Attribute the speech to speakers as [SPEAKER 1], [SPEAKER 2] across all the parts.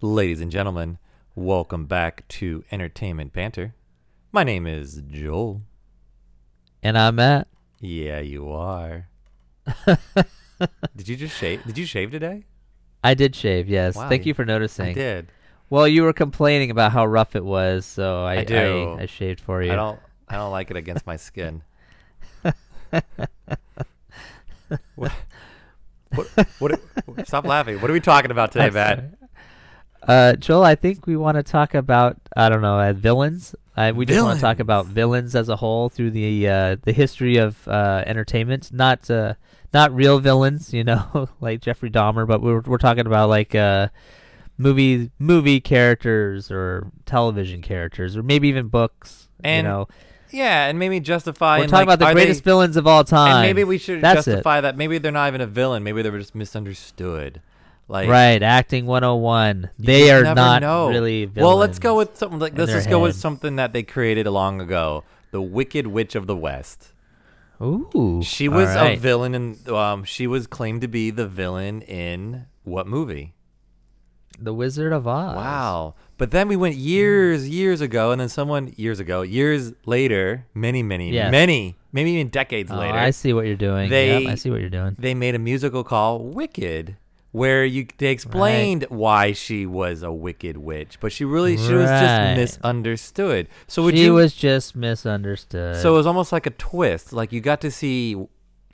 [SPEAKER 1] Ladies and gentlemen, welcome back to Entertainment Banter. My name is Joel.
[SPEAKER 2] And I'm Matt.
[SPEAKER 1] Yeah, you are. did you just shave? Did you shave today?
[SPEAKER 2] I did shave, yes.
[SPEAKER 1] Wow,
[SPEAKER 2] Thank
[SPEAKER 1] you-
[SPEAKER 2] for noticing.
[SPEAKER 1] I did.
[SPEAKER 2] Well, you were complaining about how rough it was, so I
[SPEAKER 1] I do.
[SPEAKER 2] I, I shaved for you.
[SPEAKER 1] I don't. I don't like it against my skin. what, what, what? Stop laughing. What are we talking about today, Matt?
[SPEAKER 2] Uh, Joel, I think we want to talk about I don't know uh, villains. Uh, we just want to talk about villains as a whole through the uh, the history of uh, entertainment, not uh, not real villains, you know, like Jeffrey Dahmer, but we're we're talking about like uh, movie movie characters or television characters or maybe even books.
[SPEAKER 1] And
[SPEAKER 2] you know,
[SPEAKER 1] Yeah, and maybe justify.
[SPEAKER 2] we're talking
[SPEAKER 1] like,
[SPEAKER 2] about the greatest
[SPEAKER 1] they,
[SPEAKER 2] villains of all time.
[SPEAKER 1] And maybe we should
[SPEAKER 2] That's it.
[SPEAKER 1] justify that maybe they're not even a villain. Maybe they were just misunderstood. Like
[SPEAKER 2] right, acting 101. They are not
[SPEAKER 1] know.
[SPEAKER 2] really villains.
[SPEAKER 1] Well, let's go with something like let's just go with something that they created long ago. The Wicked Witch of the West.
[SPEAKER 2] Ooh.
[SPEAKER 1] She was a villain and um she was claimed to be the villain in what movie?
[SPEAKER 2] The Wizard of Oz.
[SPEAKER 1] Wow. But then we went years, years ago, and then someone years ago, years later, many, many,
[SPEAKER 2] Yes.
[SPEAKER 1] many, maybe even decades
[SPEAKER 2] Oh,
[SPEAKER 1] later,
[SPEAKER 2] I see what you're doing.
[SPEAKER 1] They-
[SPEAKER 2] yep, I see what you're doing.
[SPEAKER 1] they made a musical called Wicked, where you they explained why she was a wicked witch, but she really she was just
[SPEAKER 2] Right.
[SPEAKER 1] misunderstood. So would
[SPEAKER 2] she
[SPEAKER 1] you?
[SPEAKER 2] was just misunderstood.
[SPEAKER 1] so it was almost like a twist. Like you got to see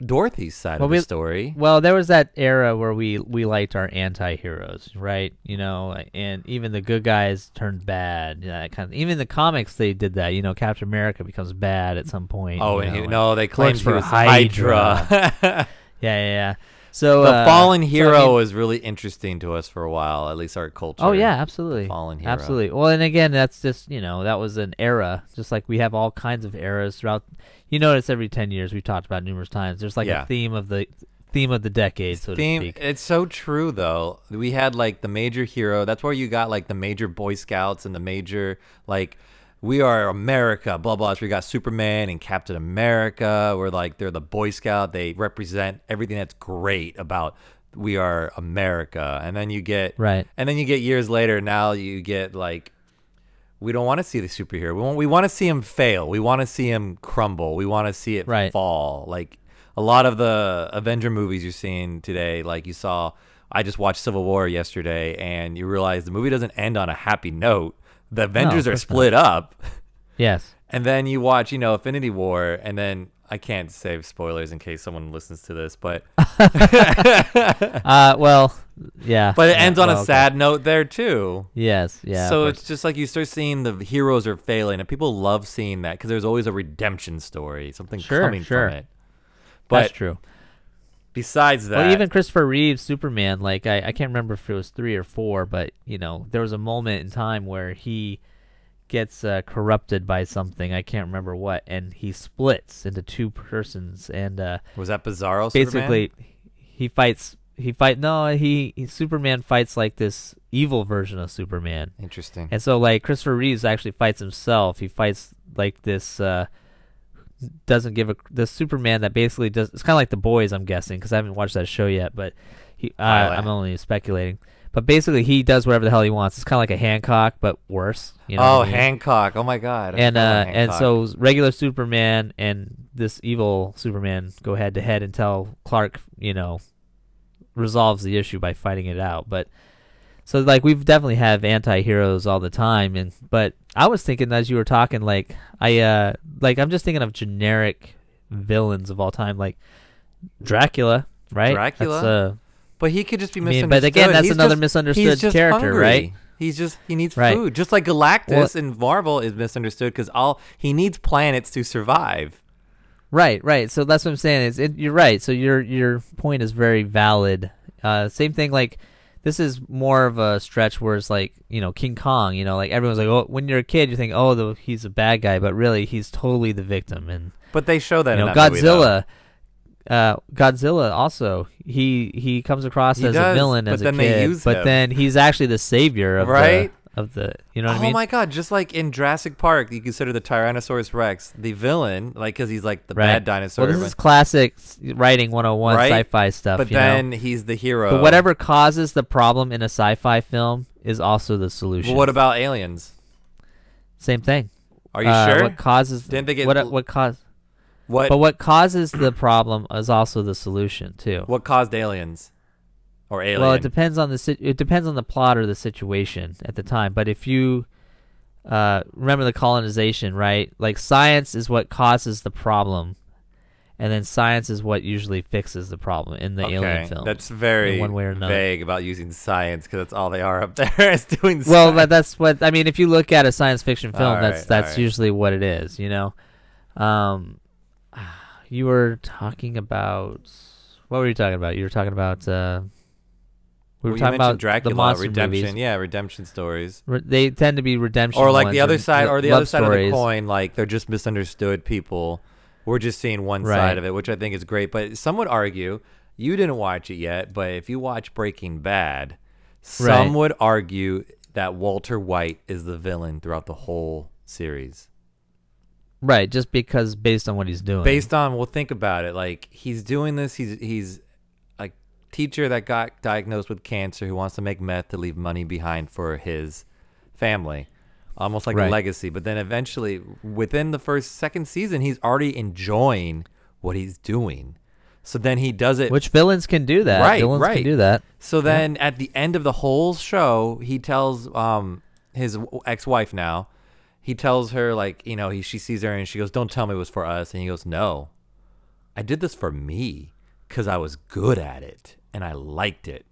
[SPEAKER 1] Dorothy's side
[SPEAKER 2] Well,
[SPEAKER 1] of the
[SPEAKER 2] we-
[SPEAKER 1] story.
[SPEAKER 2] well, there was that era where we we liked our anti-heroes, right? You know, and even the good guys turned bad. Yeah, that kind of. Even the comics, they did that. You know, Captain America becomes bad at some point.
[SPEAKER 1] Oh,
[SPEAKER 2] you
[SPEAKER 1] and
[SPEAKER 2] know,
[SPEAKER 1] he, no, they claimed he
[SPEAKER 2] for
[SPEAKER 1] was
[SPEAKER 2] Hydra.
[SPEAKER 1] Hydra.
[SPEAKER 2] Yeah, yeah, yeah. So
[SPEAKER 1] the
[SPEAKER 2] uh,
[SPEAKER 1] fallen
[SPEAKER 2] so, I
[SPEAKER 1] hero
[SPEAKER 2] mean-
[SPEAKER 1] was really interesting to us for a while, at least our culture.
[SPEAKER 2] Oh yeah, absolutely.
[SPEAKER 1] Fallen hero.
[SPEAKER 2] Absolutely. Well, and again, that's just you know that was an era, just like we have all kinds of eras throughout. You notice every ten years we've talked about numerous times. There's like
[SPEAKER 1] Yeah.
[SPEAKER 2] a theme of the theme of the decade, so
[SPEAKER 1] theme.
[SPEAKER 2] to speak.
[SPEAKER 1] It's so true though. We had like the major hero. That's where you got like the major Boy Scouts and the major like we are America. Blah blah. So we got Superman and Captain America. We're like they're the Boy Scout. They represent everything that's great about we are America. And then you get
[SPEAKER 2] Right.
[SPEAKER 1] And then you get years later. Now you get like. We don't want to see the superhero. We want we want to see him fail. We want to see him crumble. We want to see it
[SPEAKER 2] Right.
[SPEAKER 1] fall. Like a lot of the Avenger movies you're seeing today, like you saw I just watched Civil War yesterday and you realize the movie doesn't end on a happy note. The Avengers are
[SPEAKER 2] course not.
[SPEAKER 1] split up.
[SPEAKER 2] Yes.
[SPEAKER 1] And then you watch, you know, Infinity War and then I can't save spoilers in case someone listens to this, but
[SPEAKER 2] Uh, well, yeah.
[SPEAKER 1] but it
[SPEAKER 2] yeah,
[SPEAKER 1] ends on
[SPEAKER 2] well,
[SPEAKER 1] a
[SPEAKER 2] okay.
[SPEAKER 1] sad note there too.
[SPEAKER 2] Yes. Yeah.
[SPEAKER 1] so it's just like you start seeing the heroes are failing, and people love seeing that because there's always a redemption story, something
[SPEAKER 2] Sure,
[SPEAKER 1] coming
[SPEAKER 2] sure.
[SPEAKER 1] from it.
[SPEAKER 2] that's true.
[SPEAKER 1] Besides that,
[SPEAKER 2] Well, even Christopher Reeve's Superman, like I, I can't remember if it was three or four, but you know, there was a moment in time where he gets uh, corrupted by something. I can't remember what, and he splits into two persons, and uh,
[SPEAKER 1] was that Bizarro? Superman?
[SPEAKER 2] basically he fights. He fight no. He, he Superman fights like this evil version of Superman,
[SPEAKER 1] interesting.
[SPEAKER 2] and so like Christopher Reeves actually fights himself. He fights like this. Uh, doesn't give a this Superman that basically does. It's kind of like the boys, I'm guessing, because I haven't watched that show yet. But he, uh. I'm only speculating. But basically, he does whatever the hell he wants. It's kind of like a Hancock, but worse. You know
[SPEAKER 1] oh,
[SPEAKER 2] I mean?
[SPEAKER 1] Hancock! Oh my God!
[SPEAKER 2] And uh, and so regular Superman and this evil Superman go head to head until Clark, you know, resolves the issue by fighting it out. But so like we've definitely have anti-heroes all the time and but I was thinking as you were talking like I uh like I'm just thinking of generic villains of all time like Dracula, right?
[SPEAKER 1] Dracula?
[SPEAKER 2] Uh,
[SPEAKER 1] but he could just be
[SPEAKER 2] I mean,
[SPEAKER 1] misunderstood.
[SPEAKER 2] but again, that's
[SPEAKER 1] He's
[SPEAKER 2] another
[SPEAKER 1] just-
[SPEAKER 2] misunderstood character,
[SPEAKER 1] hungry.
[SPEAKER 2] right?
[SPEAKER 1] He's just he needs
[SPEAKER 2] Right.
[SPEAKER 1] food, just like Galactus
[SPEAKER 2] Well-
[SPEAKER 1] in Marvel is misunderstood because all he needs planets to survive.
[SPEAKER 2] Right, right. So that's what I'm saying. Is it, you're right. So your your point is very valid. Uh, same thing. Like this is more of a stretch where it's like you know King Kong. You know, like everyone's like, oh, when you're a kid, you think, oh, the, he's a bad guy, but really he's totally the victim. And
[SPEAKER 1] But they show that
[SPEAKER 2] you
[SPEAKER 1] in
[SPEAKER 2] know,
[SPEAKER 1] that movie.
[SPEAKER 2] Godzilla. uh, Godzilla also he he comes across
[SPEAKER 1] He
[SPEAKER 2] as
[SPEAKER 1] does,
[SPEAKER 2] a villain as a kid, but
[SPEAKER 1] him.
[SPEAKER 2] then he's actually the savior of
[SPEAKER 1] Right?
[SPEAKER 2] the of the you know what
[SPEAKER 1] oh
[SPEAKER 2] I mean?
[SPEAKER 1] my god! Just like in Jurassic Park, you consider the Tyrannosaurus Rex the villain, like because he's like the
[SPEAKER 2] right.
[SPEAKER 1] bad dinosaur.
[SPEAKER 2] Well, this is classic writing 101
[SPEAKER 1] Right?
[SPEAKER 2] sci-fi stuff.
[SPEAKER 1] but
[SPEAKER 2] you know?
[SPEAKER 1] then he's the hero.
[SPEAKER 2] But whatever causes the problem in a sci-fi film is also the solution.
[SPEAKER 1] Well, what about aliens?
[SPEAKER 2] Same thing.
[SPEAKER 1] Are you
[SPEAKER 2] Uh,
[SPEAKER 1] sure?
[SPEAKER 2] What causes
[SPEAKER 1] Didn't they get
[SPEAKER 2] what
[SPEAKER 1] l-
[SPEAKER 2] what cause
[SPEAKER 1] what
[SPEAKER 2] but what causes the problem is also the solution too.
[SPEAKER 1] what caused aliens? Or alien?
[SPEAKER 2] Well, it depends on the sit- it depends on the plot or the situation at the time. But if you uh, remember the colonization, right? Like science is what causes the problem, and then science is what usually fixes the problem in the
[SPEAKER 1] okay.
[SPEAKER 2] alien film.
[SPEAKER 1] That's very
[SPEAKER 2] one way or another.
[SPEAKER 1] vague about using science because that's all they are up there is doing.
[SPEAKER 2] well,
[SPEAKER 1] science.
[SPEAKER 2] but that's what I mean. If you look at a science fiction film, that's that's
[SPEAKER 1] right.
[SPEAKER 2] usually what it is. You know, um, you were talking about what were you talking about? You were talking about uh, we were
[SPEAKER 1] Well,
[SPEAKER 2] talking
[SPEAKER 1] mentioned
[SPEAKER 2] about
[SPEAKER 1] Dracula,
[SPEAKER 2] the monster
[SPEAKER 1] redemption.
[SPEAKER 2] movies.
[SPEAKER 1] Yeah, redemption stories.
[SPEAKER 2] Re- they tend to be redemption
[SPEAKER 1] or like the other side or the other side of the coin like they're just misunderstood people we're just seeing one
[SPEAKER 2] Right.
[SPEAKER 1] side of it which i think is great but some would argue you didn't watch it yet but if you watch breaking bad some
[SPEAKER 2] Right.
[SPEAKER 1] would argue that walter white is the villain throughout the whole series
[SPEAKER 2] right just because based on what he's doing
[SPEAKER 1] based on well think about it like he's doing this he's he's teacher that got diagnosed with cancer who wants to make meth to leave money behind for his family. Almost like a legacy. But then eventually within the first second season he's already enjoying what he's doing. So then he does it
[SPEAKER 2] which villains can do that.
[SPEAKER 1] Right,
[SPEAKER 2] villains
[SPEAKER 1] right.
[SPEAKER 2] can do that.
[SPEAKER 1] So then at the end of the whole show, he tells um his ex-wife now, he tells her like, you know, he she sees her and she goes, "Don't tell me it was for us." And he goes, "No. I did this for me cuz I was good at it and I liked it."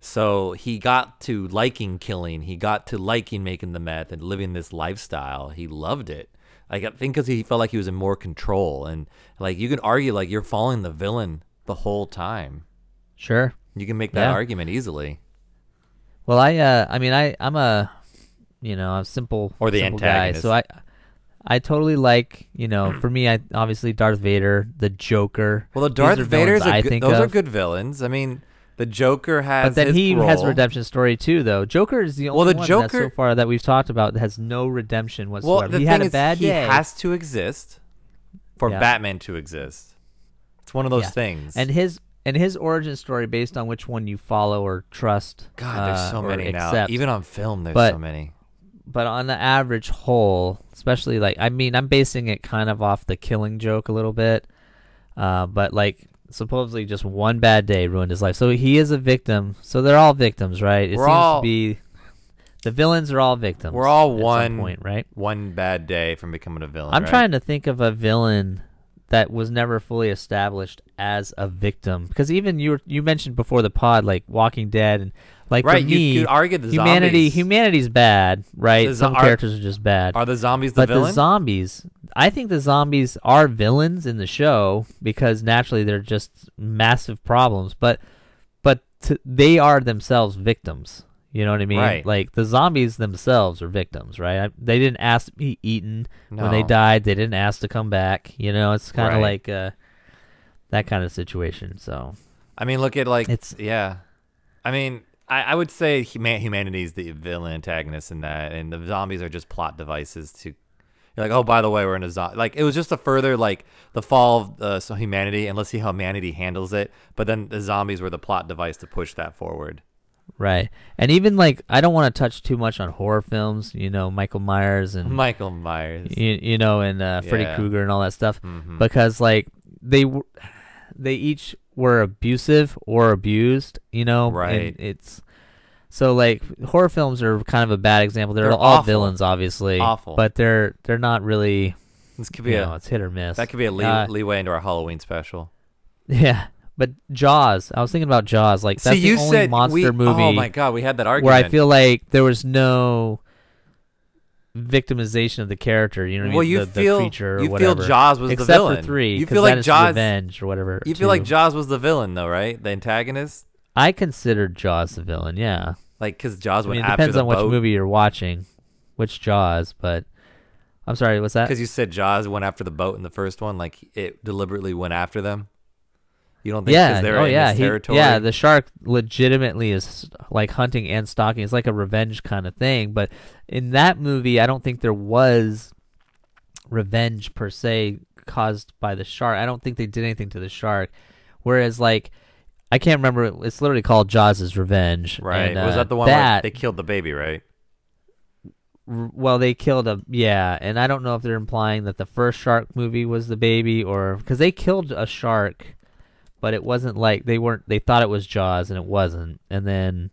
[SPEAKER 1] So he got to liking killing. He got to liking making the meth and living this lifestyle. He loved it. Like I think because he felt like he was in more control, and like you could argue like you're following the villain the whole time.
[SPEAKER 2] sure
[SPEAKER 1] You can make that
[SPEAKER 2] Yeah.
[SPEAKER 1] argument easily.
[SPEAKER 2] well i uh i mean i i'm a you know a simple
[SPEAKER 1] Or the
[SPEAKER 2] simple
[SPEAKER 1] antagonist.
[SPEAKER 2] guy, so i i totally like you know for me i obviously darth vader the joker
[SPEAKER 1] Well, the Darth
[SPEAKER 2] are
[SPEAKER 1] Vader's are
[SPEAKER 2] I
[SPEAKER 1] good,
[SPEAKER 2] think
[SPEAKER 1] those are good villains. I mean, the Joker has
[SPEAKER 2] but then
[SPEAKER 1] his
[SPEAKER 2] he has a redemption story too, though. Joker is the only
[SPEAKER 1] Well, the
[SPEAKER 2] one that so far that we've talked about that has no redemption
[SPEAKER 1] Well,
[SPEAKER 2] whatsoever.
[SPEAKER 1] the
[SPEAKER 2] he
[SPEAKER 1] thing
[SPEAKER 2] had a
[SPEAKER 1] is,
[SPEAKER 2] bad
[SPEAKER 1] he
[SPEAKER 2] day,
[SPEAKER 1] has to exist for
[SPEAKER 2] Yeah.
[SPEAKER 1] Batman to exist. It's one of those
[SPEAKER 2] Yeah.
[SPEAKER 1] things.
[SPEAKER 2] and his and his origin story based on which one you follow or trust.
[SPEAKER 1] God, there's
[SPEAKER 2] uh,
[SPEAKER 1] so
[SPEAKER 2] or
[SPEAKER 1] many now. Even on film, there's
[SPEAKER 2] But-
[SPEAKER 1] so many.
[SPEAKER 2] But on the average whole, especially like I mean, I'm basing it kind of off the killing joke a little bit. Uh, but like supposedly just one bad day ruined his life. So he is a victim. So they're all victims, right? It
[SPEAKER 1] We're
[SPEAKER 2] seems
[SPEAKER 1] all-
[SPEAKER 2] to be the villains are all victims.
[SPEAKER 1] We're all one
[SPEAKER 2] point, right?
[SPEAKER 1] One bad day from becoming a villain.
[SPEAKER 2] I'm
[SPEAKER 1] right?
[SPEAKER 2] trying to think of a villain that was never fully established as a victim because even you were, you mentioned before the pod like Walking Dead and like
[SPEAKER 1] Right,
[SPEAKER 2] for
[SPEAKER 1] you
[SPEAKER 2] me
[SPEAKER 1] could argue the
[SPEAKER 2] humanity
[SPEAKER 1] zombies.
[SPEAKER 2] humanity's bad right
[SPEAKER 1] The
[SPEAKER 2] some
[SPEAKER 1] are-
[SPEAKER 2] characters are just bad
[SPEAKER 1] Are the zombies the villains?
[SPEAKER 2] but
[SPEAKER 1] villain?
[SPEAKER 2] the zombies I think the zombies are villains in the show because naturally they're just massive problems but but t- they are themselves victims you know what I mean
[SPEAKER 1] Right.
[SPEAKER 2] like the zombies themselves are victims right I, they didn't ask to be eaten when they died they didn't ask to come back you know it's kind of
[SPEAKER 1] Right.
[SPEAKER 2] like uh that kind of situation so
[SPEAKER 1] I mean, look at like
[SPEAKER 2] It's-
[SPEAKER 1] yeah. I mean, I, I would say human, humanity is the villain antagonist in that, and the zombies are just plot devices to. You're like, oh, by the way, we're in a zombie. Like it was just a further like the fall of uh, so humanity, and let's see how humanity handles it. But then the zombies were the plot device to push that forward.
[SPEAKER 2] right and even like I don't want to touch too much on horror films you know Michael Myers and
[SPEAKER 1] Michael Myers.
[SPEAKER 2] you, you know and uh, Freddy
[SPEAKER 1] Yeah.
[SPEAKER 2] Krueger and all that stuff
[SPEAKER 1] Mhm.
[SPEAKER 2] because like they w- they each were abusive or abused you know and
[SPEAKER 1] Right.
[SPEAKER 2] it's so like horror films are kind of a bad example they're,
[SPEAKER 1] They're
[SPEAKER 2] all
[SPEAKER 1] awful.
[SPEAKER 2] villains obviously
[SPEAKER 1] Awful.
[SPEAKER 2] but they're they're not really
[SPEAKER 1] this could be a
[SPEAKER 2] know it's hit or miss
[SPEAKER 1] that could be a lee-
[SPEAKER 2] Uh,
[SPEAKER 1] leeway into our Halloween special.
[SPEAKER 2] yeah but Jaws I was thinking about Jaws like that's
[SPEAKER 1] See, you
[SPEAKER 2] the only
[SPEAKER 1] said
[SPEAKER 2] monster
[SPEAKER 1] we,
[SPEAKER 2] movie
[SPEAKER 1] Oh my god, we had that argument.
[SPEAKER 2] where I feel like there was no victimization of the character. You know, what I
[SPEAKER 1] well,
[SPEAKER 2] mean?
[SPEAKER 1] you
[SPEAKER 2] the, the
[SPEAKER 1] feel
[SPEAKER 2] creature or
[SPEAKER 1] you
[SPEAKER 2] whatever.
[SPEAKER 1] feel Jaws was
[SPEAKER 2] Except
[SPEAKER 1] the villain.
[SPEAKER 2] for three.
[SPEAKER 1] You feel like Jaws.
[SPEAKER 2] revenge or whatever.
[SPEAKER 1] You feel like
[SPEAKER 2] too.
[SPEAKER 1] Jaws was the villain, though, right? The antagonist,
[SPEAKER 2] I considered Jaws the villain. Yeah,
[SPEAKER 1] like because Jaws
[SPEAKER 2] I
[SPEAKER 1] went
[SPEAKER 2] mean, it
[SPEAKER 1] after
[SPEAKER 2] depends
[SPEAKER 1] the
[SPEAKER 2] on which movie you're watching, which Jaws. But I'm sorry, what's that?
[SPEAKER 1] Because you said Jaws went after the boat in the first one, like it deliberately went after them. You don't think?
[SPEAKER 2] Yeah.
[SPEAKER 1] they're
[SPEAKER 2] Oh, yeah. He, yeah. The shark legitimately is like hunting and stalking. It's like a revenge kind of thing. But in that movie, I don't think there was revenge per se caused by the shark. I don't think they did anything to the shark. Whereas, like I can't remember. It's literally called Jaws' Revenge.
[SPEAKER 1] Right.
[SPEAKER 2] and,
[SPEAKER 1] was
[SPEAKER 2] uh,
[SPEAKER 1] that the one
[SPEAKER 2] that
[SPEAKER 1] where they killed the baby, right?
[SPEAKER 2] well they killed a yeah and i don't know if they're implying that the first shark movie was the baby or because they killed a shark but it wasn't like they weren't they thought it was jaws and it wasn't and then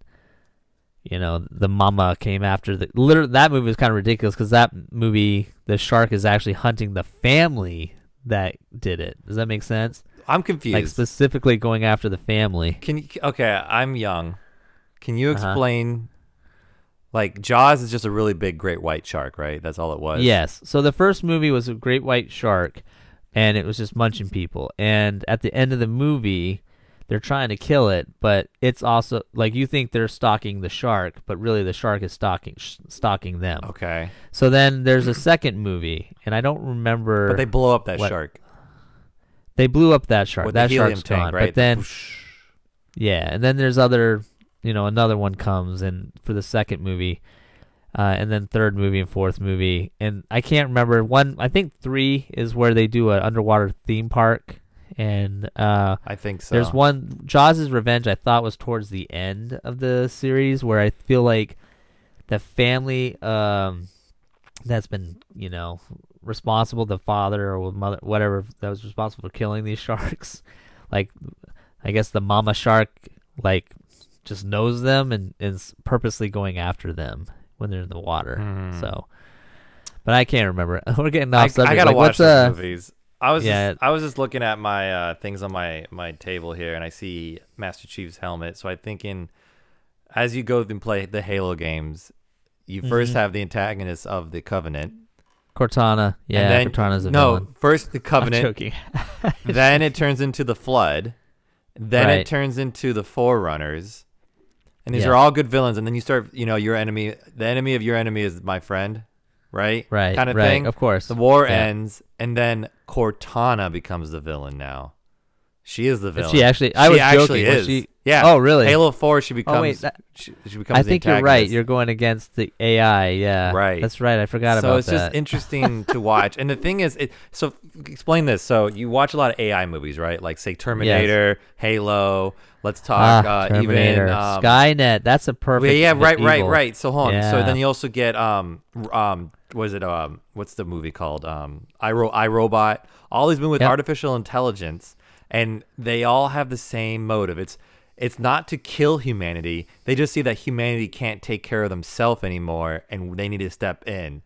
[SPEAKER 2] you know the mama came after the literally that movie was kind of ridiculous because that movie the shark is actually hunting the family that did it does that make sense
[SPEAKER 1] I'm confused.
[SPEAKER 2] like specifically going after the family
[SPEAKER 1] Can you? Okay, I'm young. Can you
[SPEAKER 2] Uh-huh.
[SPEAKER 1] explain? Like Jaws is just a really big great white shark, right? That's all it was.
[SPEAKER 2] Yes. So the first movie was a great white shark, and it was just munching people. And at the end of the movie, they're trying to kill it, but it's also like you think they're stalking the shark, but really the shark is stalking sh- stalking them.
[SPEAKER 1] Okay.
[SPEAKER 2] So then there's a second movie, and I don't remember.
[SPEAKER 1] But they blow up that
[SPEAKER 2] what-
[SPEAKER 1] shark
[SPEAKER 2] they blew up that shark.
[SPEAKER 1] with
[SPEAKER 2] that shark's
[SPEAKER 1] tank,
[SPEAKER 2] gone.
[SPEAKER 1] right?
[SPEAKER 2] But then
[SPEAKER 1] Whoosh.
[SPEAKER 2] Yeah, and then there's other, you know, another one comes and for the second movie, uh, and then third movie and fourth movie, and I can't remember one. I think three is where they do an underwater theme park, and uh,
[SPEAKER 1] I think so.
[SPEAKER 2] there's one Jaws' Revenge. I thought was towards the end of the series where I feel like the family um, that's been, you know, responsible, the father or mother, whatever that was responsible for killing these sharks, like I guess the mama shark like just knows them and is purposely going after them when they're in the water.
[SPEAKER 1] Mhm.
[SPEAKER 2] So, but I can't remember. We're getting
[SPEAKER 1] I,
[SPEAKER 2] subject.
[SPEAKER 1] I gotta
[SPEAKER 2] like,
[SPEAKER 1] watch
[SPEAKER 2] what's uh,
[SPEAKER 1] movies. I was
[SPEAKER 2] yeah.
[SPEAKER 1] just, I was just looking at my uh, things on my my table here, and I see Master Chief's helmet. So I'm thinking, as you go and play the Halo games, you first
[SPEAKER 2] Mhm.
[SPEAKER 1] have the antagonist of the Covenant.
[SPEAKER 2] Cortana? Yeah,
[SPEAKER 1] and then,
[SPEAKER 2] Cortana's a
[SPEAKER 1] no,
[SPEAKER 2] villain.
[SPEAKER 1] first the Covenant, then it turns into the Flood, then
[SPEAKER 2] Right.
[SPEAKER 1] it turns into the Forerunners, and these
[SPEAKER 2] Yeah.
[SPEAKER 1] are all good villains. And then you start, you know, your enemy, the enemy of your enemy is my friend, right?
[SPEAKER 2] right,
[SPEAKER 1] kind of
[SPEAKER 2] right,
[SPEAKER 1] thing.
[SPEAKER 2] Of course.
[SPEAKER 1] The war
[SPEAKER 2] Yeah.
[SPEAKER 1] ends, and then Cortana becomes the villain now. She is the villain.
[SPEAKER 2] she actually?
[SPEAKER 1] She
[SPEAKER 2] I was
[SPEAKER 1] actually
[SPEAKER 2] joking.
[SPEAKER 1] Is.
[SPEAKER 2] she-
[SPEAKER 1] yeah.
[SPEAKER 2] Oh, really?
[SPEAKER 1] Halo Four, she becomes.
[SPEAKER 2] Oh, wait, that-
[SPEAKER 1] she, she becomes.
[SPEAKER 2] I think you're right. You're going against the AI. Yeah.
[SPEAKER 1] Right.
[SPEAKER 2] That's right. I forgot
[SPEAKER 1] so
[SPEAKER 2] about that.
[SPEAKER 1] So it's just interesting to watch. And the thing is, it, so explain this. So you watch a lot of AI movies, right? Like say Terminator, Halo. Let's talk.
[SPEAKER 2] ah,
[SPEAKER 1] uh,
[SPEAKER 2] Terminator,
[SPEAKER 1] even um,
[SPEAKER 2] Skynet. That's a perfect.
[SPEAKER 1] well, yeah, right, right,
[SPEAKER 2] evil.
[SPEAKER 1] right. So hold on. So then you also get um um was it um what's the movie called um I Ro- iRobot. All these movies with
[SPEAKER 2] Yep.
[SPEAKER 1] artificial intelligence, and they all have the same motive. It's it's not to kill humanity. They just see that humanity can't take care of themselves anymore, and they need to step in.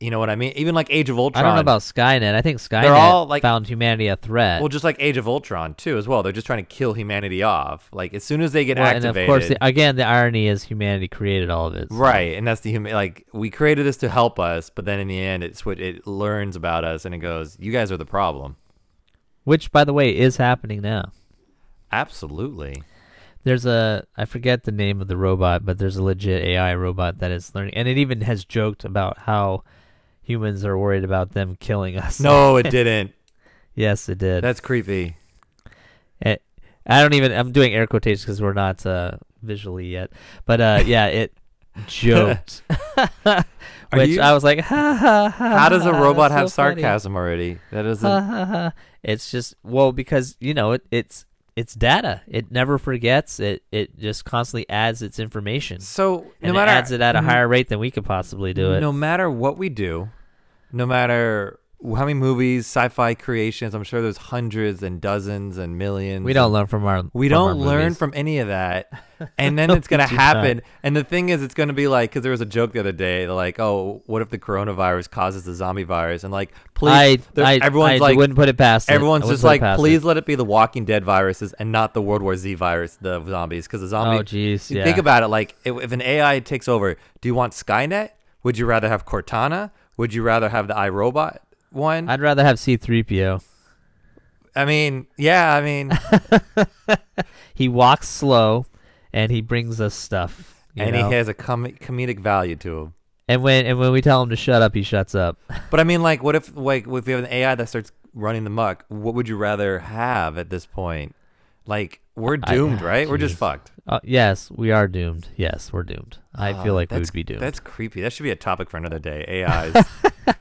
[SPEAKER 1] You know what I mean? Even like Age of Ultron.
[SPEAKER 2] I don't know about Skynet. I think Skynet
[SPEAKER 1] all, like-
[SPEAKER 2] found humanity a threat.
[SPEAKER 1] well, just like Age of Ultron too, as well. They're just trying to kill humanity off. Like as soon as they get
[SPEAKER 2] Well, and of course, the, again, the irony is humanity created all of it. so-
[SPEAKER 1] Right, and that's the human. Like we created this to help us, but then in the end, it's what it learns about us, and it goes, "You guys are the problem."
[SPEAKER 2] Which, by the way, is happening now.
[SPEAKER 1] Absolutely.
[SPEAKER 2] There's a I forget the name of the robot, but there's a legit AI robot that is learning, and it even has joked about how humans are worried about them killing us.
[SPEAKER 1] No, it didn't.
[SPEAKER 2] yes, it did.
[SPEAKER 1] That's creepy.
[SPEAKER 2] It, I don't even. I'm doing air quotations because we're not uh, visually yet. But uh, yeah, it joked. Which
[SPEAKER 1] you-
[SPEAKER 2] I was like, ha ha ha.
[SPEAKER 1] How does a robot
[SPEAKER 2] that's
[SPEAKER 1] have
[SPEAKER 2] so funny.
[SPEAKER 1] sarcasm already? That
[SPEAKER 2] Ha, ha, ha. It's just well because you know it, it's it's data. It never forgets. It it just constantly adds its information,
[SPEAKER 1] So no matter
[SPEAKER 2] it adds it at a higher rate than we could possibly do it.
[SPEAKER 1] No matter what we do, no matter how many movies, sci-fi creations, I'm sure there's hundreds and dozens and millions.
[SPEAKER 2] we don't learn from our.
[SPEAKER 1] We
[SPEAKER 2] from
[SPEAKER 1] don't learn
[SPEAKER 2] movies.
[SPEAKER 1] from any of that. And then it's going to
[SPEAKER 2] we not.
[SPEAKER 1] happen. And the thing is, it's going to be like, because there was a joke the other day, like, oh, what if the coronavirus causes the zombie virus? And like, please,
[SPEAKER 2] I, I,
[SPEAKER 1] everyone's
[SPEAKER 2] I
[SPEAKER 1] like,
[SPEAKER 2] wouldn't put it past.
[SPEAKER 1] everyone's
[SPEAKER 2] wouldn't
[SPEAKER 1] just like, please
[SPEAKER 2] it.
[SPEAKER 1] let it be the Walking Dead viruses and not the World War Z virus, the zombies. Because the oh, zombie,
[SPEAKER 2] Oh jeez, yeah.
[SPEAKER 1] think about it, like, if, if an AI takes over, do you want Skynet? Would you rather have Cortana? Would you rather have the iRobot one?
[SPEAKER 2] I'd rather have C-3PO.
[SPEAKER 1] I mean, yeah, I mean,
[SPEAKER 2] He walks slow, and he brings us stuff.
[SPEAKER 1] and
[SPEAKER 2] know?
[SPEAKER 1] he has a com- comedic value to him.
[SPEAKER 2] and when and when we tell him to shut up, he shuts up.
[SPEAKER 1] But I mean, like, what if like if we have an AI that starts running the muck? What would you rather have at this point? Like, we're
[SPEAKER 2] I-
[SPEAKER 1] doomed, right? We're just fucked.
[SPEAKER 2] Uh, yes, we are doomed. Yes, we're doomed. I
[SPEAKER 1] Ah,
[SPEAKER 2] feel like we would be doomed.
[SPEAKER 1] That's creepy. That should be a topic for another day. AIs.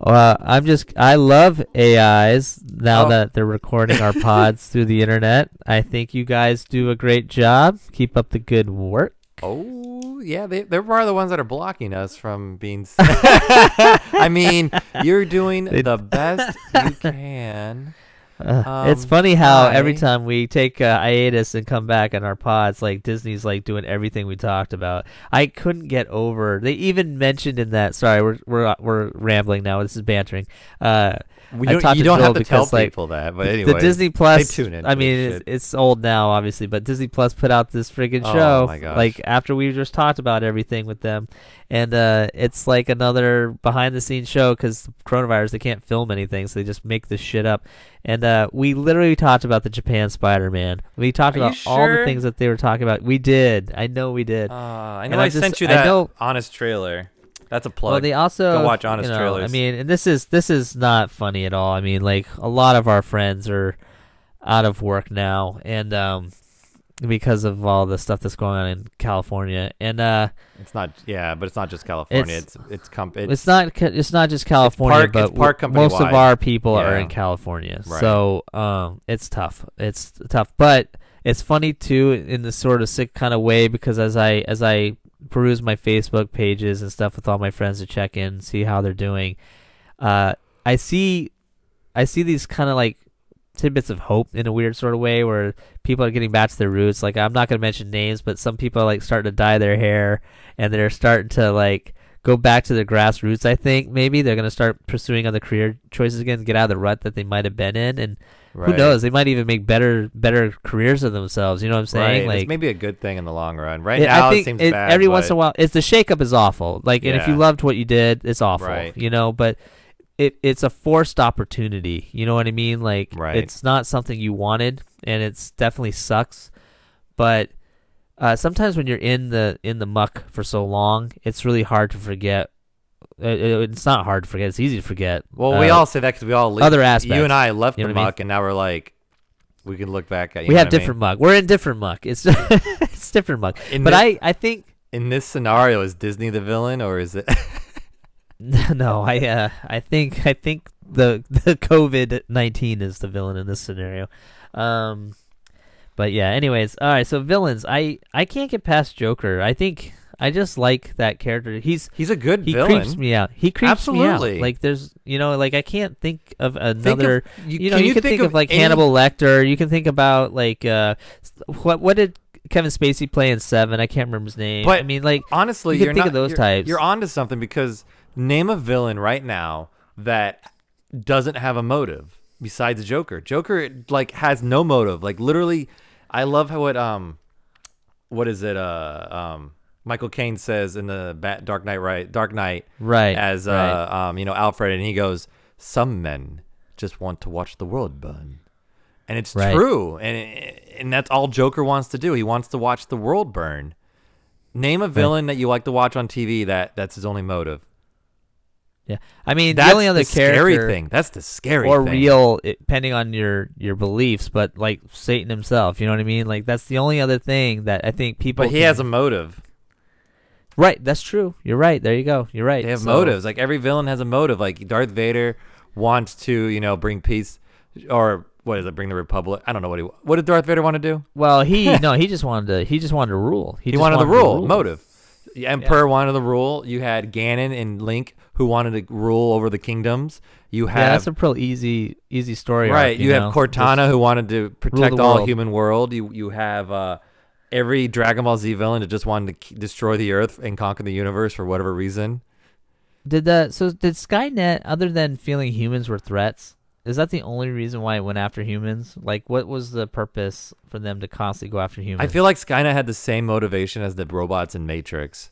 [SPEAKER 2] Uh, I'm just I love AIs now
[SPEAKER 1] Oh.
[SPEAKER 2] that they're recording our pods through the internet. I think you guys do a great job. Keep up the good work.
[SPEAKER 1] Oh, yeah, they they're part of the ones that are blocking us from being. I mean, you're doing the best you can.
[SPEAKER 2] Uh, it's
[SPEAKER 1] Um,
[SPEAKER 2] funny how every time we take a hiatus and come back on our pods, like Disney's like doing everything we talked about. I couldn't get over. They even mentioned in that. Sorry, we're we're we're rambling now. This is bantering. Uh,
[SPEAKER 1] We
[SPEAKER 2] I
[SPEAKER 1] don't,
[SPEAKER 2] talked
[SPEAKER 1] you don't have
[SPEAKER 2] Joel
[SPEAKER 1] to tell
[SPEAKER 2] because, like,
[SPEAKER 1] people that, but anyway.
[SPEAKER 2] the Disney Plus.
[SPEAKER 1] tune into
[SPEAKER 2] I mean, it's, it's old now, obviously, but Disney Plus put out this friggin'
[SPEAKER 1] Oh,
[SPEAKER 2] show.
[SPEAKER 1] my gosh.
[SPEAKER 2] Like after we just talked about everything with them, and uh, it's like another behind the scenes show because coronavirus they can't film anything, so they just make this shit up. And uh, we literally talked about the Japan Spider Man. We talked
[SPEAKER 1] Are
[SPEAKER 2] about all the things that they were talking about. We did. I know we did.
[SPEAKER 1] Uh, I
[SPEAKER 2] And
[SPEAKER 1] know
[SPEAKER 2] I
[SPEAKER 1] I,
[SPEAKER 2] just-
[SPEAKER 1] sent you
[SPEAKER 2] I
[SPEAKER 1] that
[SPEAKER 2] know-
[SPEAKER 1] honest trailer. That's a plug.
[SPEAKER 2] Well, they also
[SPEAKER 1] Go watch Honest
[SPEAKER 2] you know, I mean, and this is this is not funny at all. I mean, like a lot of our friends are out of work now, and um, because of all the stuff that's going on in California, and uh,
[SPEAKER 1] it's not, yeah, but it's not just California.
[SPEAKER 2] It's-
[SPEAKER 1] It's it's, comp-
[SPEAKER 2] it's,
[SPEAKER 1] it's,
[SPEAKER 2] not it's not just California,
[SPEAKER 1] park-
[SPEAKER 2] but
[SPEAKER 1] it's park
[SPEAKER 2] w- most of our people are in California,
[SPEAKER 1] Right.
[SPEAKER 2] so um, it's tough. It's tough, but it's funny too in the sort of sick kind of way because as I as I peruse my Facebook pages and stuff with all my friends to check in, see how they're doing, uh, I see I see these kind of like tidbits of hope in a weird sort of way where people are getting back to their roots. Like I'm not gonna mention names, but some people are like starting to dye their hair and they're starting to like go back to their grassroots. I think maybe they're gonna start pursuing other career choices again, get out of the rut that they might have been in, and who knows, they might even make better better careers of themselves. You know what I'm saying?
[SPEAKER 1] Right.
[SPEAKER 2] Like
[SPEAKER 1] it's maybe a good thing in the long run. Right
[SPEAKER 2] it-
[SPEAKER 1] now, it seems
[SPEAKER 2] it-
[SPEAKER 1] bad.
[SPEAKER 2] every once in a while, it's the shakeup is awful. Like, and if you loved what you did, it's awful.
[SPEAKER 1] Right.
[SPEAKER 2] You know, but it it's a forced opportunity. You know what I mean? Like,
[SPEAKER 1] Right.
[SPEAKER 2] it's not something you wanted, and it's definitely sucks. But uh, sometimes when you're in the in the muck for so long, it's really hard to forget. Uh, it- it's not hard to forget. It's easy to forget.
[SPEAKER 1] Well, we
[SPEAKER 2] uh,
[SPEAKER 1] all say that because we all leave.
[SPEAKER 2] other aspects.
[SPEAKER 1] You and I left
[SPEAKER 2] You know
[SPEAKER 1] the
[SPEAKER 2] I mean?
[SPEAKER 1] muck, and now we're like, we can look back at. You
[SPEAKER 2] we have
[SPEAKER 1] what I mean?
[SPEAKER 2] different muck. We're in different muck. It's it's different muck.
[SPEAKER 1] In
[SPEAKER 2] But
[SPEAKER 1] this,
[SPEAKER 2] I I think
[SPEAKER 1] in this scenario, is Disney the villain or is it?
[SPEAKER 2] no, I uh, I think I think the the COVID nineteen is the villain in this scenario. Um, but yeah. Anyways, all right. So villains, I I can't get past Joker. I think I just like that character. He's
[SPEAKER 1] He's a good
[SPEAKER 2] he
[SPEAKER 1] villain.
[SPEAKER 2] creeps me out. He creeps me
[SPEAKER 1] Absolutely.
[SPEAKER 2] out. Like there's you know like I can't think of
[SPEAKER 1] Think of-
[SPEAKER 2] another.
[SPEAKER 1] you,
[SPEAKER 2] you know, you, can think, of, like
[SPEAKER 1] any-
[SPEAKER 2] Hannibal Lecter. You can think about like uh, what what did Kevin Spacey play in Seven? I can't remember his name.
[SPEAKER 1] But
[SPEAKER 2] I mean, like
[SPEAKER 1] Honestly,
[SPEAKER 2] you can
[SPEAKER 1] you're
[SPEAKER 2] think
[SPEAKER 1] not,
[SPEAKER 2] of those
[SPEAKER 1] you're,
[SPEAKER 2] types.
[SPEAKER 1] You're onto something because name a villain right now that doesn't have a motive besides Joker. Joker like has no motive. Like literally, I love how it um, what is it uh um. Michael Caine says in the Bat- Dark Knight, right? Dark Knight,
[SPEAKER 2] right
[SPEAKER 1] as uh,
[SPEAKER 2] right.
[SPEAKER 1] um, you know, Alfred, and he goes, "Some men just want to watch the world burn," and it's
[SPEAKER 2] Right.
[SPEAKER 1] true, and and that's all Joker wants to do. He wants to watch the world burn. Name a villain that you like to watch on TV that that's his only motive.
[SPEAKER 2] Yeah, I mean
[SPEAKER 1] That's
[SPEAKER 2] the only other
[SPEAKER 1] scary
[SPEAKER 2] character
[SPEAKER 1] thing. That's the scary thing.
[SPEAKER 2] or
[SPEAKER 1] thing.
[SPEAKER 2] real, depending on your your beliefs, but like Satan himself, you know what I mean? Like that's the only other thing that I think people.
[SPEAKER 1] but he
[SPEAKER 2] can-
[SPEAKER 1] has a motive.
[SPEAKER 2] right. That's true. You're right. There you go. You're right.
[SPEAKER 1] They have
[SPEAKER 2] So-
[SPEAKER 1] motives. Like every villain has a motive. Like Darth Vader wants to, you know, bring peace, or what is it? Bring the Republic. I don't know what he. What did Darth Vader want to do?
[SPEAKER 2] Well, he no, he just wanted to. He just wanted to rule. He,
[SPEAKER 1] He,
[SPEAKER 2] just
[SPEAKER 1] wanted, the
[SPEAKER 2] to
[SPEAKER 1] rule, motive. The Emperor
[SPEAKER 2] Yeah.
[SPEAKER 1] wanted the rule. You had Ganon and Link who wanted to rule over the kingdoms. You
[SPEAKER 2] Yeah,
[SPEAKER 1] have
[SPEAKER 2] that's a real easy easy story.
[SPEAKER 1] right.
[SPEAKER 2] arc,
[SPEAKER 1] you
[SPEAKER 2] know?
[SPEAKER 1] have Cortana who wanted to protect all
[SPEAKER 2] world.
[SPEAKER 1] human world. You you have uh, every Dragon Ball Z villain that just wanted to k- destroy the Earth and conquer the universe for whatever reason.
[SPEAKER 2] Did the so did Skynet, other than feeling humans were threats, is that the only reason why it went after humans? Like, what was the purpose for them to constantly go after humans?
[SPEAKER 1] I feel like Skynet had the same motivation as the robots in Matrix.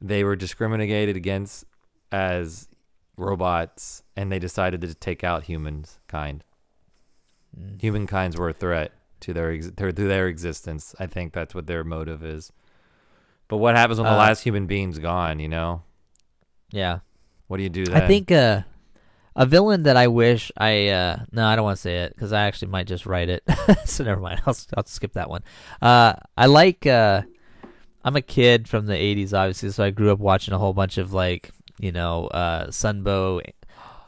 [SPEAKER 1] They were discriminated against as robots, and they decided to take out humankind.
[SPEAKER 2] Mm.
[SPEAKER 1] Humankind's were a threat to their ex- to their existence. I think that's what their motive is. But what happens when the
[SPEAKER 2] Uh,
[SPEAKER 1] last human being's gone? You know,
[SPEAKER 2] Yeah,
[SPEAKER 1] what do you do then?
[SPEAKER 2] I think uh, a villain that I wish I uh, no, I don't want to say it because I actually might just write it. so never mind. I'll I'll skip that one. Uh, I like. Uh, I'm a kid from the '80s, obviously, so I grew up watching a whole bunch of like you know uh, Sunbow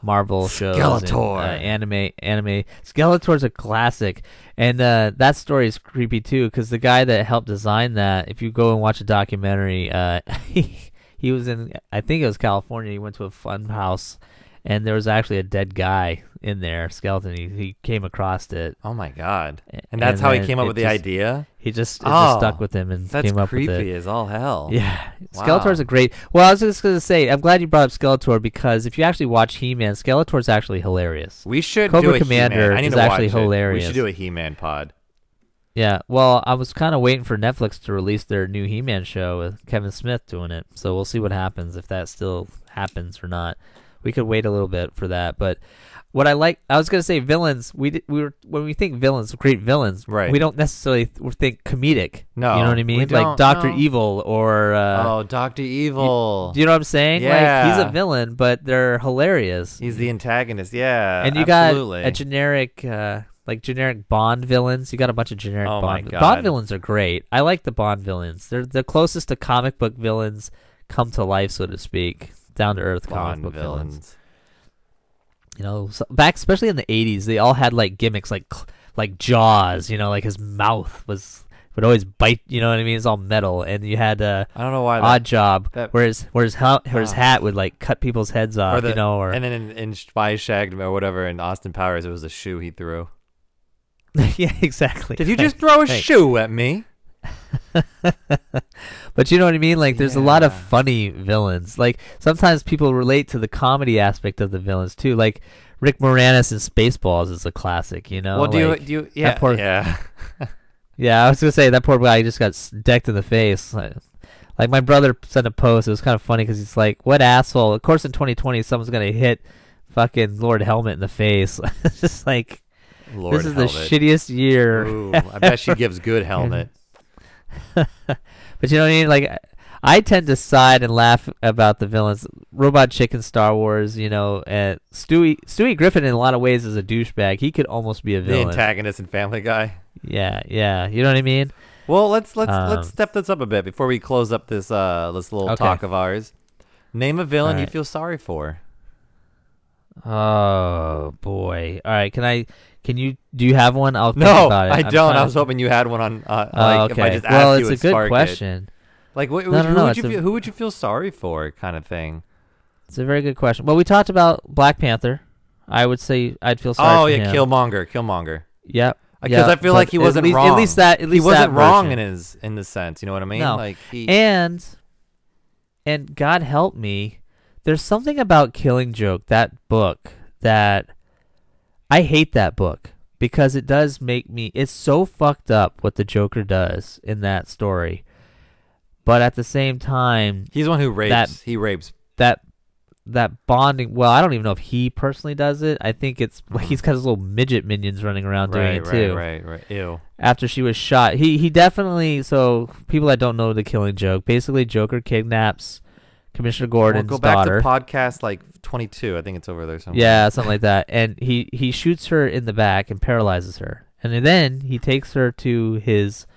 [SPEAKER 2] Marvel shows, and,
[SPEAKER 1] Skeletor.
[SPEAKER 2] uh, anime, anime. Skeletor's a classic, and uh, that story is creepy too because the guy that helped design that, if you go and watch a documentary, uh, he, he was in, I think it was California. He went to a fun house, and there was actually a dead guy in there, skeleton. He, he came across it,
[SPEAKER 1] Oh my god! And that's how he came up
[SPEAKER 2] it
[SPEAKER 1] with the
[SPEAKER 2] just-
[SPEAKER 1] idea.
[SPEAKER 2] He just it
[SPEAKER 1] Oh,
[SPEAKER 2] just stuck oh, with him and
[SPEAKER 1] That's
[SPEAKER 2] came up with it.
[SPEAKER 1] creepy as all hell.
[SPEAKER 2] Yeah,
[SPEAKER 1] Wow.
[SPEAKER 2] Skeletor's a great. Well, I was just gonna say, I'm glad you brought up Skeletor because if you actually watch He-Man, Skeletor's actually hilarious.
[SPEAKER 1] We should
[SPEAKER 2] Cobra
[SPEAKER 1] do a
[SPEAKER 2] Commander
[SPEAKER 1] He-Man. I need
[SPEAKER 2] is actually
[SPEAKER 1] it. We should do a He-Man pod.
[SPEAKER 2] Yeah, well, I was kind of waiting for Netflix to release their new He-Man show with Kevin Smith doing it, so we'll see what happens if that still happens or not. We could wait a little bit for that, but what I like, I was gonna say villains. We we were when we think villains, great villains,
[SPEAKER 1] Right.
[SPEAKER 2] We don't necessarily th- think comedic.
[SPEAKER 1] No,
[SPEAKER 2] you know what I mean, like Doctor
[SPEAKER 1] no.
[SPEAKER 2] Evil or uh,
[SPEAKER 1] oh, Doctor Evil.
[SPEAKER 2] Do you know what I'm saying? Like he's a villain, but they're hilarious.
[SPEAKER 1] He's the antagonist. Yeah,
[SPEAKER 2] and you
[SPEAKER 1] absolutely.
[SPEAKER 2] got a generic, uh, like generic Bond villains. You got a bunch of generic
[SPEAKER 1] Oh my
[SPEAKER 2] Bond.
[SPEAKER 1] God.
[SPEAKER 2] Bond villains are great. I like the Bond villains. They're the closest to comic book villains come to life, so to speak, down to earth comic book villains.
[SPEAKER 1] villains.
[SPEAKER 2] You know, so back especially in the '80s, they all had like gimmicks, like like Jaws. You know, like his mouth was would always bite. You know what I mean? It's all metal, and you had uh,
[SPEAKER 1] I don't know why. that-
[SPEAKER 2] Oddjob,
[SPEAKER 1] that-
[SPEAKER 2] where his where his, hel- where his
[SPEAKER 1] Ah.
[SPEAKER 2] hat would like cut people's heads off.
[SPEAKER 1] or the,
[SPEAKER 2] you know, or
[SPEAKER 1] and then in, in Spy Shagged or whatever in Austin Powers, it was a shoe he threw.
[SPEAKER 2] yeah, exactly.
[SPEAKER 1] Did you just throw a shoe at me?
[SPEAKER 2] but you know what I mean? Like, there's a lot of funny villains. Like, sometimes people relate to the comedy aspect of the villains too. Like, Rick Moranis in Spaceballs is a classic. You know?
[SPEAKER 1] well, do
[SPEAKER 2] Like-
[SPEAKER 1] you do you? Yeah,
[SPEAKER 2] poor-
[SPEAKER 1] yeah.
[SPEAKER 2] Yeah, I was gonna say that poor guy just got decked in the face. Like, like, my brother sent a post. It was kind of funny because he's like, "What asshole?" Of course, in 2020, someone's gonna hit fucking Lord Helmet in the face. it's just like
[SPEAKER 1] Lord
[SPEAKER 2] this is the shittiest year.
[SPEAKER 1] Ooh, I bet she gives good helmet.
[SPEAKER 2] but you know what I mean? Like, I tend to side and laugh about the villains. Robot Chicken, Star Wars, you know, and Stewie Stewie Griffin in a lot of ways is a douchebag. He could almost be a villain.
[SPEAKER 1] the antagonist in Family Guy.
[SPEAKER 2] yeah, yeah. You know what I mean?
[SPEAKER 1] Well, let's let's
[SPEAKER 2] Um,
[SPEAKER 1] let's step this up a bit before we close up this uh this little
[SPEAKER 2] Okay.
[SPEAKER 1] talk of ours. Name a villain you feel sorry for.
[SPEAKER 2] Oh boy. All right. Can I? Can you? Do you have one? I'll
[SPEAKER 1] No. I
[SPEAKER 2] I'm
[SPEAKER 1] don't. I was
[SPEAKER 2] to-
[SPEAKER 1] hoping you had one on. Uh,
[SPEAKER 2] Oh,
[SPEAKER 1] like if I
[SPEAKER 2] okay.
[SPEAKER 1] just
[SPEAKER 2] well,
[SPEAKER 1] asked
[SPEAKER 2] it's
[SPEAKER 1] you,
[SPEAKER 2] a good question.
[SPEAKER 1] Like, what,
[SPEAKER 2] No,
[SPEAKER 1] would,
[SPEAKER 2] no,
[SPEAKER 1] who
[SPEAKER 2] no,
[SPEAKER 1] would you
[SPEAKER 2] a-
[SPEAKER 1] feel, who would you feel sorry for, kind of thing?
[SPEAKER 2] It's a very good question. Well, we talked about Black Panther. I would say I'd feel sorry. For Oh
[SPEAKER 1] yeah,
[SPEAKER 2] him.
[SPEAKER 1] Killmonger, Killmonger.
[SPEAKER 2] Yep.
[SPEAKER 1] Because
[SPEAKER 2] yeah,
[SPEAKER 1] I feel
[SPEAKER 2] but
[SPEAKER 1] like he wasn't
[SPEAKER 2] least,
[SPEAKER 1] wrong.
[SPEAKER 2] At least that. At least
[SPEAKER 1] he wasn't
[SPEAKER 2] that
[SPEAKER 1] wrong
[SPEAKER 2] version.
[SPEAKER 1] in his in the sense. You know what I mean?
[SPEAKER 2] No.
[SPEAKER 1] Like he.
[SPEAKER 2] And and God help me, there's something about Killing Joke that book that I hate that book because it does make me it's so fucked up what the Joker does in that story. But at the same time,
[SPEAKER 1] he's the one who rapes.
[SPEAKER 2] that-
[SPEAKER 1] he rapes.
[SPEAKER 2] that that bonding well, I don't even know if he personally does it. I think it's like he's got his little midget minions running around doing
[SPEAKER 1] Right,
[SPEAKER 2] it
[SPEAKER 1] right,
[SPEAKER 2] too
[SPEAKER 1] right, right. Ew.
[SPEAKER 2] after she was shot. He he definitely so people that don't know the killing joke, basically Joker kidnaps Commissioner
[SPEAKER 1] We'll
[SPEAKER 2] Gordon's
[SPEAKER 1] go back
[SPEAKER 2] daughter.
[SPEAKER 1] to podcast like 22. I think it's over there somewhere.
[SPEAKER 2] yeah, something like that. And he he shoots her in the back and paralyzes her. And then he takes her to his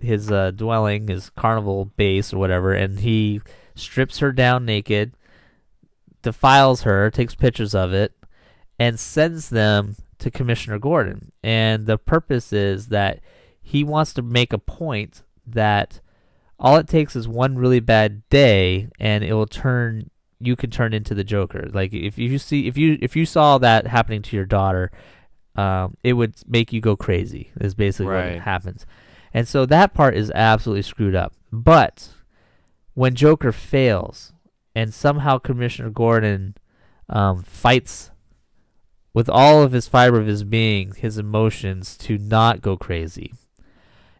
[SPEAKER 2] his uh, dwelling, his carnival base or whatever, and he strips her down naked, defiles her, takes pictures of it, and sends them to Commissioner Gordon. And the purpose is that he wants to make a point that all it takes is one really bad day and it will turn you can turn into the Joker. Like if you see if you if you saw that happening to your daughter, um, it would make you go crazy. Is basically what happens. And so that part is absolutely screwed up. But when Joker fails and somehow Commissioner Gordon um, fights with all of his fiber of his being, his emotions to not go crazy.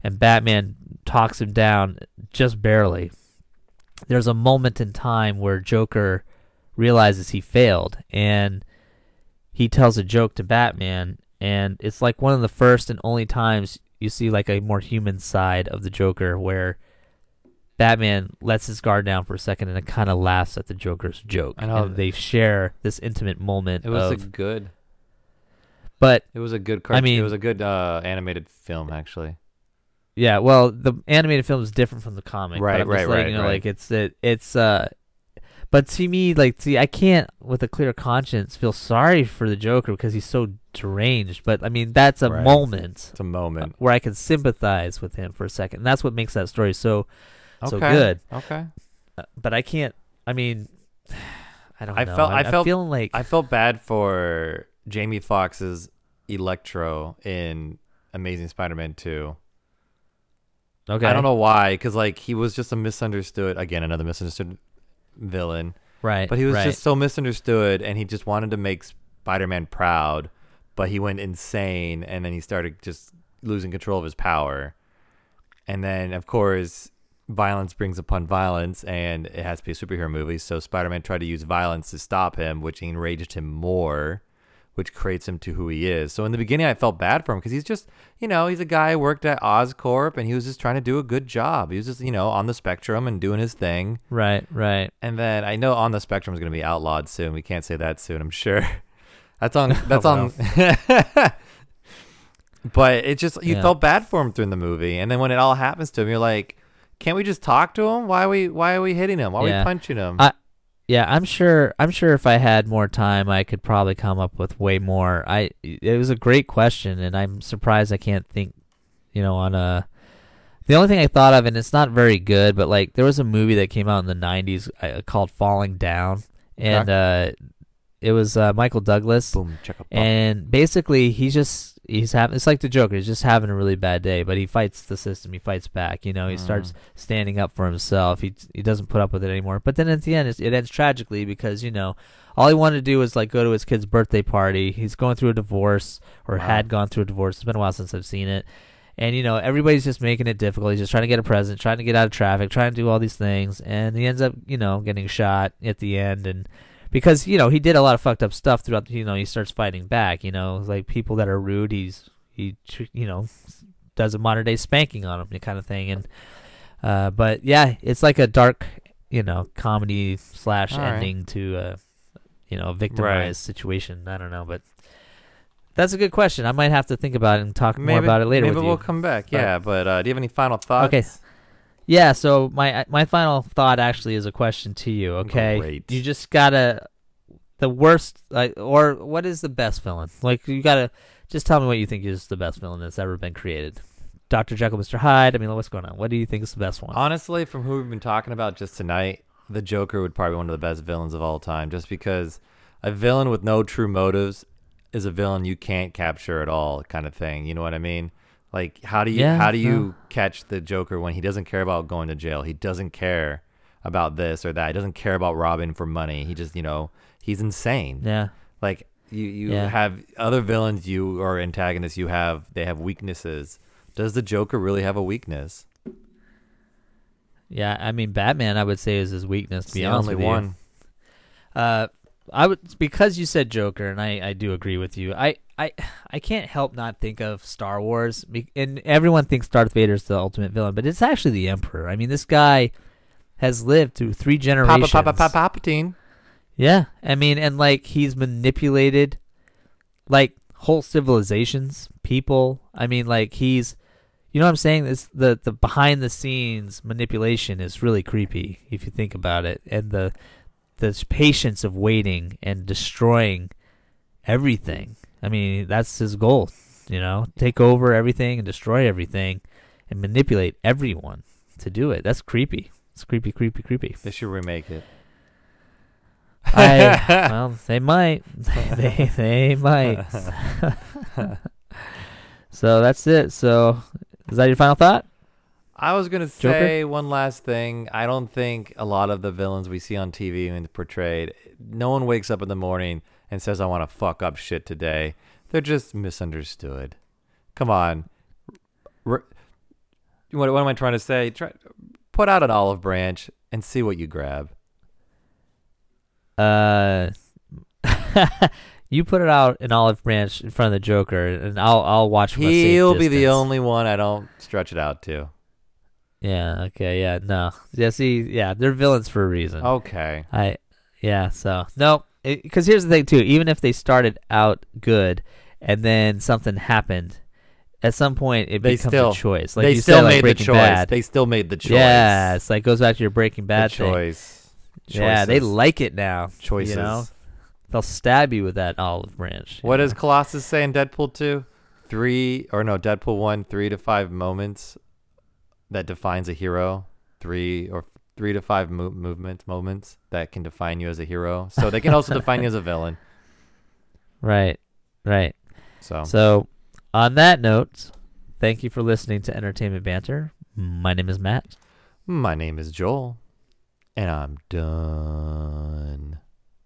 [SPEAKER 2] And Batman talks him down just barely. There's a moment in time where Joker realizes he failed and he tells a joke to Batman and it's like one of the first and only times you see like a more human side of the Joker where Batman lets his guard down for a second and it kind of laughs at the Joker's joke.
[SPEAKER 1] I know.
[SPEAKER 2] And they share this intimate moment
[SPEAKER 1] It was
[SPEAKER 2] of
[SPEAKER 1] a good.
[SPEAKER 2] but
[SPEAKER 1] It was a good. Cartoon.
[SPEAKER 2] I mean-
[SPEAKER 1] it was a good uh, animated film actually.
[SPEAKER 2] Yeah, well, the animated film is different from the comic. but
[SPEAKER 1] Right,
[SPEAKER 2] I'm just
[SPEAKER 1] right, right,
[SPEAKER 2] You know,
[SPEAKER 1] right.
[SPEAKER 2] like it's it, it's uh, But to me, like, see, I can't, with a clear conscience, feel sorry for the Joker because he's so deranged. But I mean, that's a
[SPEAKER 1] Right.
[SPEAKER 2] moment
[SPEAKER 1] It's a moment.
[SPEAKER 2] where I can sympathize with him for a second. And that's what makes that story so so good.
[SPEAKER 1] Okay.
[SPEAKER 2] Uh, but I can't. I mean, I don't
[SPEAKER 1] I
[SPEAKER 2] know.
[SPEAKER 1] felt-
[SPEAKER 2] I'm,
[SPEAKER 1] I
[SPEAKER 2] I'm
[SPEAKER 1] felt-
[SPEAKER 2] feeling like
[SPEAKER 1] I felt bad for Jamie Foxx's Electro in Amazing Spider-Man 2.
[SPEAKER 2] Okay.
[SPEAKER 1] I don't know why, because like he was just a misunderstood again, another misunderstood villain.
[SPEAKER 2] Right.
[SPEAKER 1] But he was
[SPEAKER 2] right.
[SPEAKER 1] just so misunderstood, and he just wanted to make Spider-Man proud, but he went insane, and then he started just losing control of his power. And then, of course, violence brings upon violence, and it has to be a superhero movie. So Spider-Man tried to use violence to stop him, which enraged him more, which creates him to who he is. So in the beginning, I felt bad for him because he's just, you know, he's a guy who worked at Oscorp, and he was just trying to do a good job. He was just, you know, on the spectrum and doing his thing.
[SPEAKER 2] right. Right.
[SPEAKER 1] And then I know on the spectrum is going to be outlawed soon. We can't say that soon. I'm sure. That's on. That's
[SPEAKER 2] Oh,
[SPEAKER 1] on. but it just you
[SPEAKER 2] Yeah.
[SPEAKER 1] felt bad for him through the movie, and then when it all happens to him, you're like, can't we just talk to him? Why are we Why are we hitting him? Why are
[SPEAKER 2] Yeah.
[SPEAKER 1] we punching him?
[SPEAKER 2] I- Yeah, I'm sure. I'm sure if I had more time, I could probably come up with way more. I. It was a great question, and I'm surprised I can't think. You know, on a. The only thing I thought of, and it's not very good, but like there was a movie that came out in the '90s uh, called Falling Down, and uh, it was uh, Michael Douglas,
[SPEAKER 1] Boom,
[SPEAKER 2] and basically he's just he's having it's like the Joker. He's just having a really bad day, but he fights the system. He fights back. You know, he starts
[SPEAKER 1] Mm.
[SPEAKER 2] standing up for himself. He he doesn't put up with it anymore. But then at the end, it's, it ends tragically because you know all he wanted to do was like go to his kid's birthday party. He's going through a divorce or
[SPEAKER 1] Wow.
[SPEAKER 2] had gone through a divorce. It's been a while since I've seen it. And you know everybody's just making it difficult. He's just trying to get a present, trying to get out of traffic, trying to do all these things, and he ends up, you know, getting shot at the end. And because you know he did a lot of fucked up stuff throughout, you know, he starts fighting back. You know, like people that are rude, he's he, you know, does a modern day spanking on them, kind of thing. And uh, but yeah, it's like a dark, you know, comedy slash
[SPEAKER 1] All right.
[SPEAKER 2] ending to a, you know, victimized situation. I don't know, but that's a good question. I might have to think about it and talk more about it later
[SPEAKER 1] Maybe we'll come back.
[SPEAKER 2] But-
[SPEAKER 1] Yeah, but uh, do you have any final thoughts?
[SPEAKER 2] Okay. Yeah, so my my final thought actually is a question to you. Oh, okay,
[SPEAKER 1] Great.
[SPEAKER 2] you just gotta the worst, like, or what is the best villain? Like, you gotta just tell me what you think is the best villain that's ever been created. Doctor Jekyll, Mister Hyde. I mean, what's going on? What do you think is the best one?
[SPEAKER 1] Honestly, from who we've been talking about just tonight, the Joker would probably be one of the best villains of all time, just because a villain with no true motives is a villain you can't capture at all, kind of thing. You know what I mean? Like, how do you
[SPEAKER 2] Yeah,
[SPEAKER 1] how do you catch the Joker when he doesn't care about going to jail? He doesn't care about this or that. He doesn't care about robbing for money. He just, you know, he's insane.
[SPEAKER 2] yeah,
[SPEAKER 1] Like you, you
[SPEAKER 2] Yeah.
[SPEAKER 1] have other villains, you or antagonists, you have they have weaknesses. Does the Joker really have a weakness?
[SPEAKER 2] yeah. I mean, Batman, I would say is his weakness. To
[SPEAKER 1] It's
[SPEAKER 2] be
[SPEAKER 1] the
[SPEAKER 2] honest
[SPEAKER 1] only
[SPEAKER 2] with you.
[SPEAKER 1] one.
[SPEAKER 2] Uh, I would because you said Joker, and I, I do agree with you. I, I I can't help not think of Star Wars, and everyone thinks Darth Vader's the ultimate villain, but it's actually the Emperor. I mean, this guy has lived through three
[SPEAKER 1] Papa,
[SPEAKER 2] generations.
[SPEAKER 1] Papa, Papa, Palpatine.
[SPEAKER 2] Yeah, I mean, and like he's manipulated, like whole civilizations, people. I mean, like he's, you know, what I'm saying this the the behind the scenes manipulation is really creepy if you think about it, and the the patience of waiting and destroying everything. I mean, that's his goal. You know, take over everything and destroy everything, and manipulate everyone to do it. That's creepy. It's creepy, creepy, creepy.
[SPEAKER 1] They should remake it.
[SPEAKER 2] I well, they might. they they might. so that's it. So is that your final thought?
[SPEAKER 1] I was gonna
[SPEAKER 2] Joker?
[SPEAKER 1] say one last thing. I don't think a lot of the villains we see on TV and portrayed, no one wakes up in the morning and says, "I want to fuck up shit today." They're just misunderstood. Come on. What, what am I trying to say? Try, put out an olive branch and see what you grab.
[SPEAKER 2] Uh, you put it out an olive branch in front of the Joker, and I'll I'll watch. From a safe
[SPEAKER 1] He'll be the only one I don't stretch it out to.
[SPEAKER 2] Yeah. Okay. Yeah. No. Yeah. See. Yeah. They're villains for a reason.
[SPEAKER 1] Okay.
[SPEAKER 2] I. Yeah. So no. Because here's the thing too. Even if they started out good, and then something happened, at some point it
[SPEAKER 1] They
[SPEAKER 2] becomes
[SPEAKER 1] still-
[SPEAKER 2] a choice. Like
[SPEAKER 1] they
[SPEAKER 2] you
[SPEAKER 1] still
[SPEAKER 2] like
[SPEAKER 1] made the choice.
[SPEAKER 2] Bad.
[SPEAKER 1] They still made the choice.
[SPEAKER 2] Yeah, it's like goes back to your Breaking
[SPEAKER 1] the
[SPEAKER 2] Bad thing.
[SPEAKER 1] choice.
[SPEAKER 2] Yeah, they like it now.
[SPEAKER 1] choices.
[SPEAKER 2] You know, they'll stab you with that olive branch.
[SPEAKER 1] What
[SPEAKER 2] know?
[SPEAKER 1] does Colossus say in Deadpool 2? Three, or no, Deadpool 1, three to five moments that defines a hero. Three or three to five mo- movements, moments that can define you as a hero. So they can also define you as a villain.
[SPEAKER 2] Right, right.
[SPEAKER 1] So,
[SPEAKER 2] So, on that note, thank you for listening to Entertainment Banter. My name is Matt.
[SPEAKER 1] my name is Joel, and I'm done.